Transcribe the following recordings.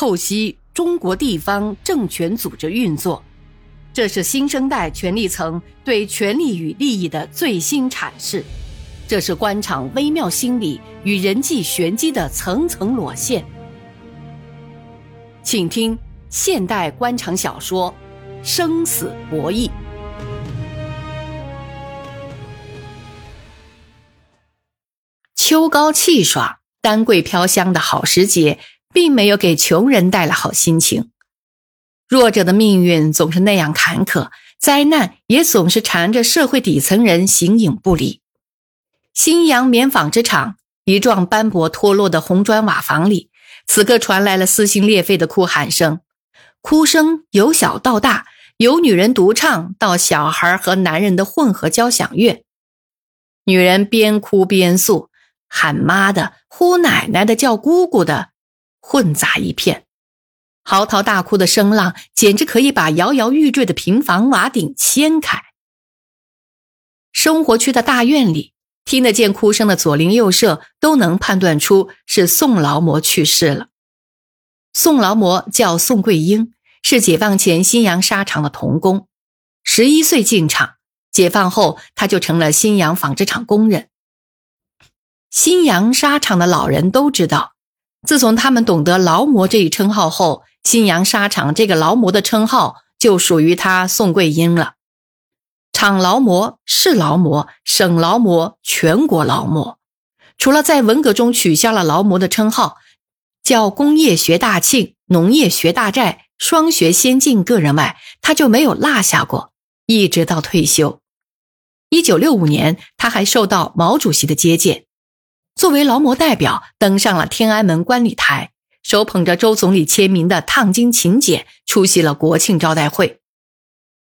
透析中国地方政权组织运作，这是新生代权力层对权力与利益的最新阐释，这是官场微妙心理与人际玄机的层层裸现。请听现代官场小说《生死博弈》。秋高气爽、丹桂飘香的好时节。并没有给穷人带来好心情，弱者的命运总是那样坎坷，灾难也总是缠着社会底层人形影不离。新阳棉纺织厂一幢斑驳脱落的红砖瓦房里，此刻传来了撕心裂肺的哭喊声，哭声由小到大，由女人独唱到小孩和男人的混合交响乐，女人边哭边诉，喊妈的、呼奶奶的、叫姑姑的。混杂一片，嚎啕大哭的声浪简直可以把摇摇欲坠的平房瓦顶掀开。生活区的大院里，听得见哭声的左邻右舍都能判断出是宋劳模去世了。宋劳模叫宋桂英，是解放前新阳纱厂的童工，十一岁进厂，解放后他就成了新阳纺织厂工人。新阳纱厂的老人都知道。自从他们懂得“劳模”这一称号后，新阳纱厂这个“劳模”的称号就属于他宋桂英了。厂劳模、市劳模、省劳模、全国劳模，除了在文革中取消了劳模的称号，叫工业学大庆、农业学大寨、双学先进个人外，他就没有落下过，一直到退休。一九六五年，他还受到毛主席的接见。作为劳模代表，登上了天安门观礼台，手捧着周总理签名的烫金请柬，出席了国庆招待会。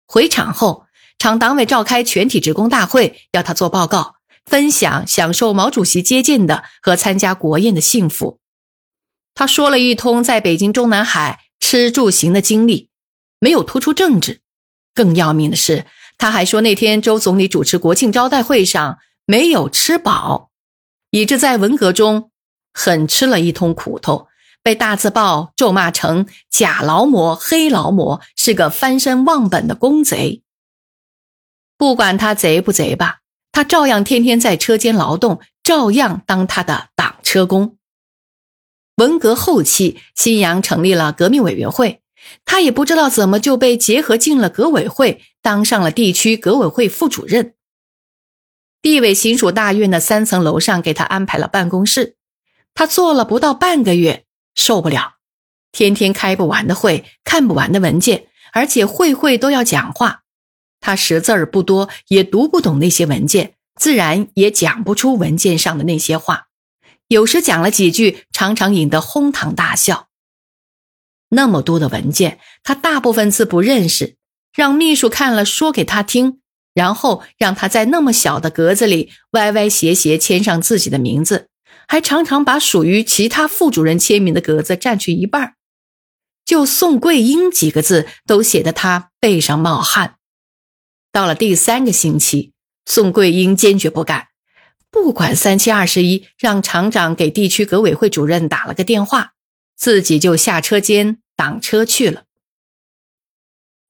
回厂后，厂党委召开全体职工大会，要他做报告，分享享受毛主席接见的和参加国宴的幸福。他说了一通在北京中南海吃住行的经历，没有突出政治。更要命的是，他还说那天周总理主持国庆招待会上没有吃饱。以致在文革中，狠吃了一通苦头，被大字报咒骂成假劳模、黑劳模，是个翻身忘本的公贼。不管他贼不贼吧，他照样天天在车间劳动，照样当他的挡车工。文革后期，新阳成立了革命委员会，他也不知道怎么就被结合进了革委会，当上了地区革委会副主任。地委行署大院的三层楼上给他安排了办公室，他做了不到半个月，受不了，天天开不完的会，看不完的文件，而且会会都要讲话，他识字儿不多，也读不懂那些文件，自然也讲不出文件上的那些话，有时讲了几句，常常引得哄堂大笑。那么多的文件，他大部分字不认识，让秘书看了说给他听。然后让他在那么小的格子里歪歪斜斜签上自己的名字，还常常把属于其他副主任签名的格子占去一半就宋桂英几个字都写得他背上冒汗。到了第三个星期，宋桂英坚决不干，不管三七二十一，让厂长给地区革委会主任打了个电话，自己就下车间挡车去了。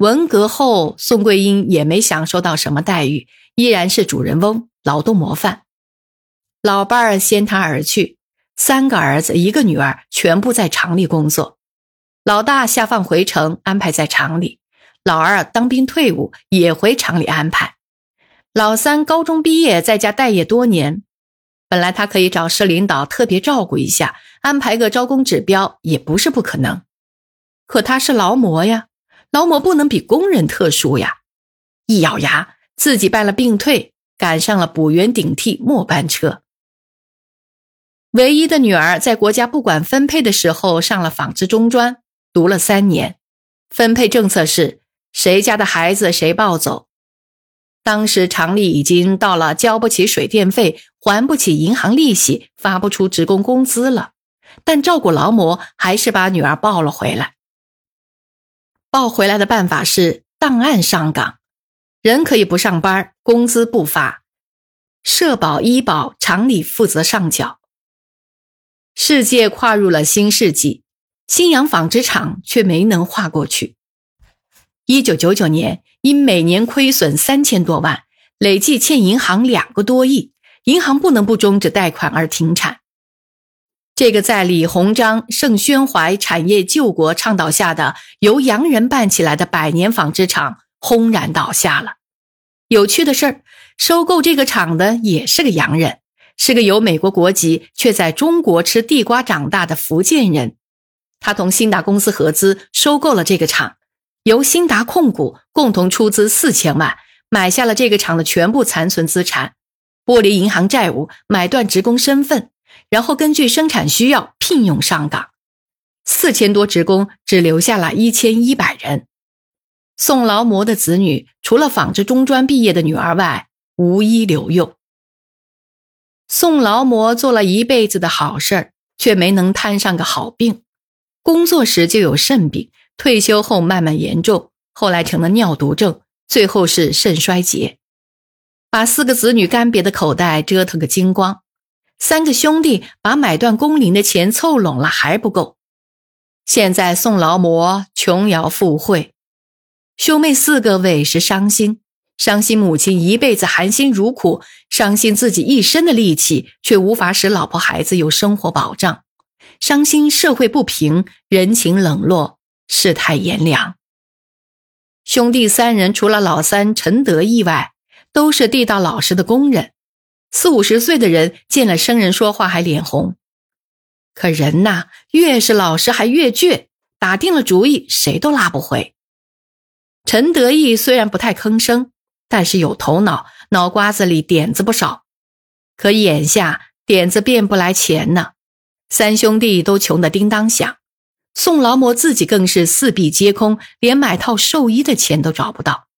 文革后，宋桂英也没享受到什么待遇，依然是主人翁、劳动模范。老伴儿先他而去，三个儿子一个女儿全部在厂里工作。老大下放回城，安排在厂里；老二当兵退伍，也回厂里安排。老三高中毕业，在家待业多年。本来他可以找市领导特别照顾一下，安排个招工指标，也不是不可能。可他是劳模呀。劳模不能比工人特殊呀！一咬牙，自己办了病退，赶上了补员顶替末班车。唯一的女儿在国家不管分配的时候上了纺织中专，读了三年。分配政策是谁家的孩子谁抱走。当时厂里已经到了交不起水电费、还不起银行利息、发不出职工工资了，但照顾劳模还是把女儿抱了回来。报回来的办法是档案上岗，人可以不上班，工资不发，社保医保厂里负责上缴。世界跨入了新世纪，新阳纺织厂却没能跨过去。一九九九年，因每年亏损三千多万，累计欠银行两个多亿，银行不能不终止贷款而停产。这个在李鸿章、盛宣怀产业救国倡导下的由洋人办起来的百年纺织厂轰然倒下了。有趣的是，收购这个厂的也是个洋人，是个有美国国籍却在中国吃地瓜长大的福建人。他同新达公司合资收购了这个厂。由新达控股共同出资四千万，买下了这个厂的全部残存资产，剥离银行债务，买断职工身份，然后根据生产需要聘用上岗。四千多职工只留下了一千一百人。宋劳模的子女除了纺织中专毕业的女儿外，无一留用。宋劳模做了一辈子的好事儿，却没能摊上个好病，工作时就有肾病。退休后慢慢严重，后来成了尿毒症，最后是肾衰竭，把四个子女干瘪的口袋折腾个精光。三个兄弟把买断工龄的钱凑拢了还不够，现在宋劳模穷摇附会，兄妹四个委实伤心，伤心母亲一辈子含辛茹苦，伤心自己一身的力气却无法使老婆孩子有生活保障，伤心社会不平，人情冷落。世态炎凉。兄弟三人除了老三陈德义外，都是地道老实的工人。四五十岁的人见了生人说话还脸红，可人呐，越是老实还越倔，打定了主意谁都拉不回。陈德义虽然不太吭声，但是有头脑，脑瓜子里点子不少。可眼下点子变不来钱呢，三兄弟都穷得叮当响。宋劳模自己更是四壁皆空，连买套寿衣的钱都找不到。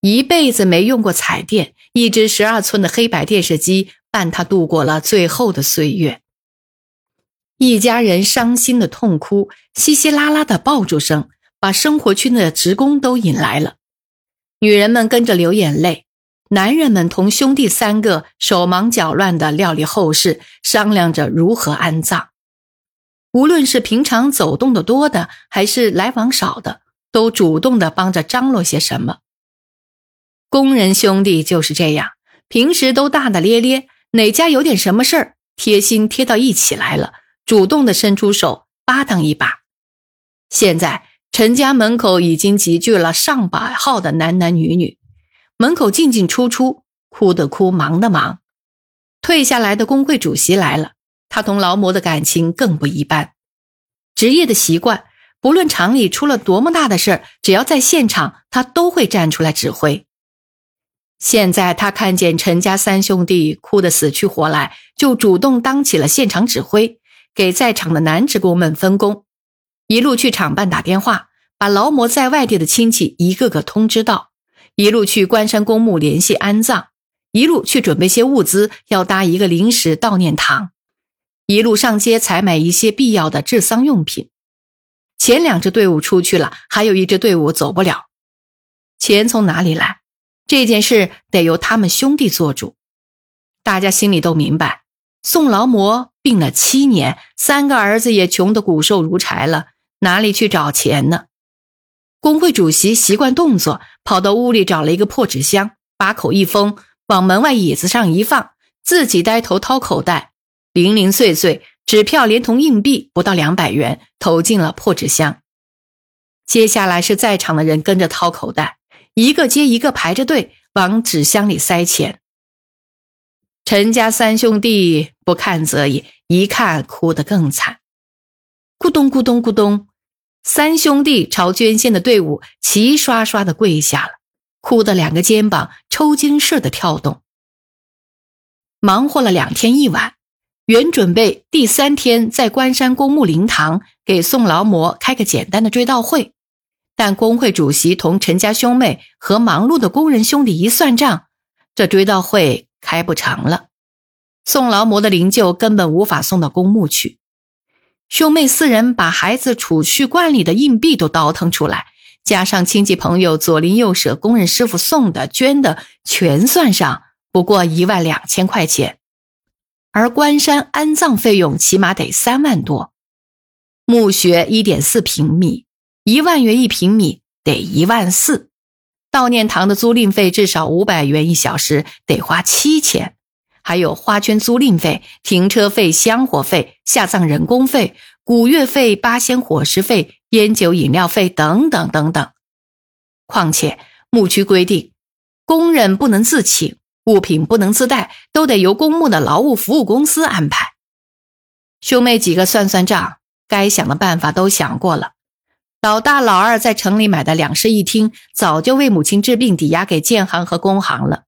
一辈子没用过彩电，一只十二寸的黑白电视机伴他度过了最后的岁月。一家人伤心的痛哭，稀稀拉拉的爆竹声，把生活区的职工都引来了。女人们跟着流眼泪，男人们同兄弟三个手忙脚乱的料理后事，商量着如何安葬。无论是平常走动的多的，还是来往少的，都主动的帮着张罗些什么。工人兄弟就是这样，平时都大大咧咧，哪家有点什么事儿，贴心贴到一起来了，主动的伸出手扒当一把。现在陈家门口已经集聚了上百号的男男女女，门口进进出出，哭的哭，忙的忙。退下来的工会主席来了。他同劳模的感情更不一般，职业的习惯，不论厂里出了多么大的事儿，只要在现场，他都会站出来指挥。现在他看见陈家三兄弟哭得死去活来，就主动当起了现场指挥，给在场的男职工们分工，一路去厂办打电话，把劳模在外地的亲戚一个个通知到；一路去关山公墓联系安葬；一路去准备些物资，要搭一个临时悼念堂。一路上街采买一些必要的治丧用品，前两支队伍出去了，还有一支队伍走不了。钱从哪里来？这件事得由他们兄弟做主。大家心里都明白，宋劳模病了七年，三个儿子也穷得骨瘦如柴了，哪里去找钱呢？工会主席习惯动作，跑到屋里找了一个破纸箱，把口一封，往门外椅子上一放，自己呆头掏口袋。零零碎碎纸票连同硬币不到两百元，投进了破纸箱。接下来是在场的人跟着掏口袋，一个接一个排着队往纸箱里塞钱。陈家三兄弟不看则已，一看哭得更惨，咕咚咕咚咕咚，三兄弟朝捐献的队伍齐刷刷的跪下了，哭得两个肩膀抽筋似的跳动。忙活了两天一晚。原准备第三天在关山公墓灵堂给宋劳模开个简单的追悼会，但工会主席同陈家兄妹和忙碌的工人兄弟一算账，这追悼会开不成了。宋劳模的灵柩根本无法送到公墓去。兄妹四人把孩子储蓄罐里的硬币都倒腾出来，加上亲戚朋友左邻右舍、工人师傅送的、捐的，全算上，不过一万两千块钱。而关山安葬费用起码得三万多，墓穴一点四平米，一万元一平米，得一万四。悼念堂的租赁费至少五百元一小时，得花七千。还有花圈租赁费、停车费、香火费、下葬人工费、古月费、八仙伙食费、烟酒饮料费等等等等。况且墓区规定，工人不能自请，物品不能自带，都得由公墓的劳务服务公司安排。兄妹几个算算账，该想的办法都想过了。老大、老二在城里买的两室一厅，早就为母亲治病抵押给建行和工行了。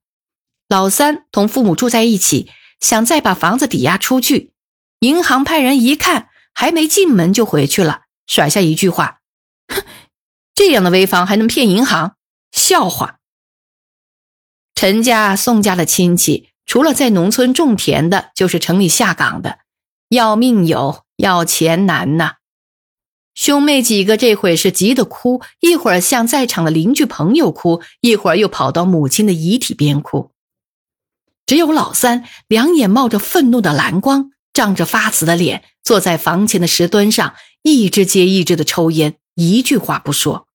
老三同父母住在一起，想再把房子抵押出去，银行派人一看，还没进门就回去了，甩下一句话：“哼，这样的危房还能骗银行？笑话！”陈家、宋家的亲戚，除了在农村种田的，就是城里下岗的，要命有，要钱难呐。兄妹几个这会是急得哭，一会儿向在场的邻居朋友哭，一会儿又跑到母亲的遗体边哭。只有老三两眼冒着愤怒的蓝光，涨着发紫的脸，坐在房前的石墩上，一支接一支的抽烟，一句话不说。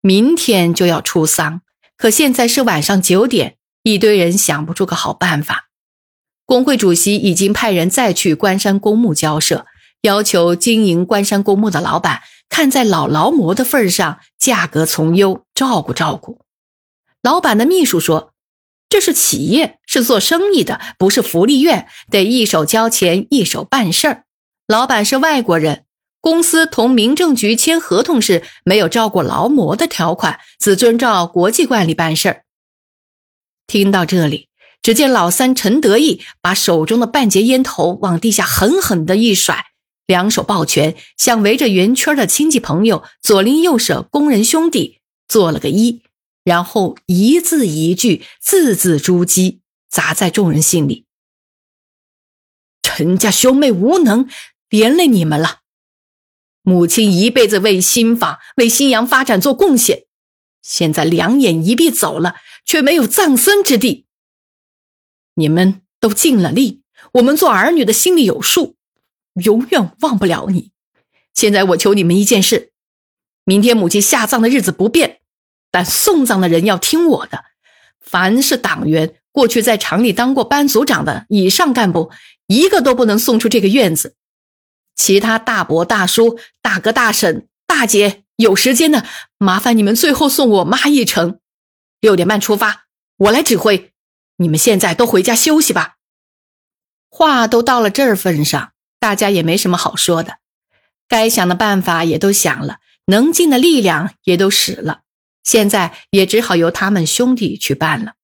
明天就要出丧，可现在是晚上九点，一堆人想不出个好办法。工会主席已经派人再去关山公墓交涉，要求经营关山公墓的老板看在老劳模的份上，价格从优，照顾照顾。老板的秘书说。这是企业，是做生意的，不是福利院，得一手交钱，一手办事儿。老板是外国人，公司同民政局签合同时没有照顾劳模的条款，只遵照国际惯例办事儿。听到这里，只见老三陈得意把手中的半截烟头往地下狠狠的一甩，两手抱拳，向围着圆圈的亲戚朋友、左邻右舍、工人兄弟做了个揖。然后一字一句，字字珠玑，砸在众人心里。陈家兄妹无能，连累你们了。母亲一辈子为新法、为新阳发展做贡献，现在两眼一闭走了，却没有葬身之地。你们都尽了力，我们做儿女的心里有数，永远忘不了你。现在我求你们一件事：明天母亲下葬的日子不变。但送葬的人要听我的，凡是党员，过去在厂里当过班组长的以上干部，一个都不能送出这个院子。其他大伯、大叔、大哥、大婶、大姐，有时间的，麻烦你们最后送我妈一程。六点半出发，我来指挥。你们现在都回家休息吧。话都到了这儿份上，大家也没什么好说的，该想的办法也都想了，能尽的力量也都使了。现在也只好由他们兄弟去办了。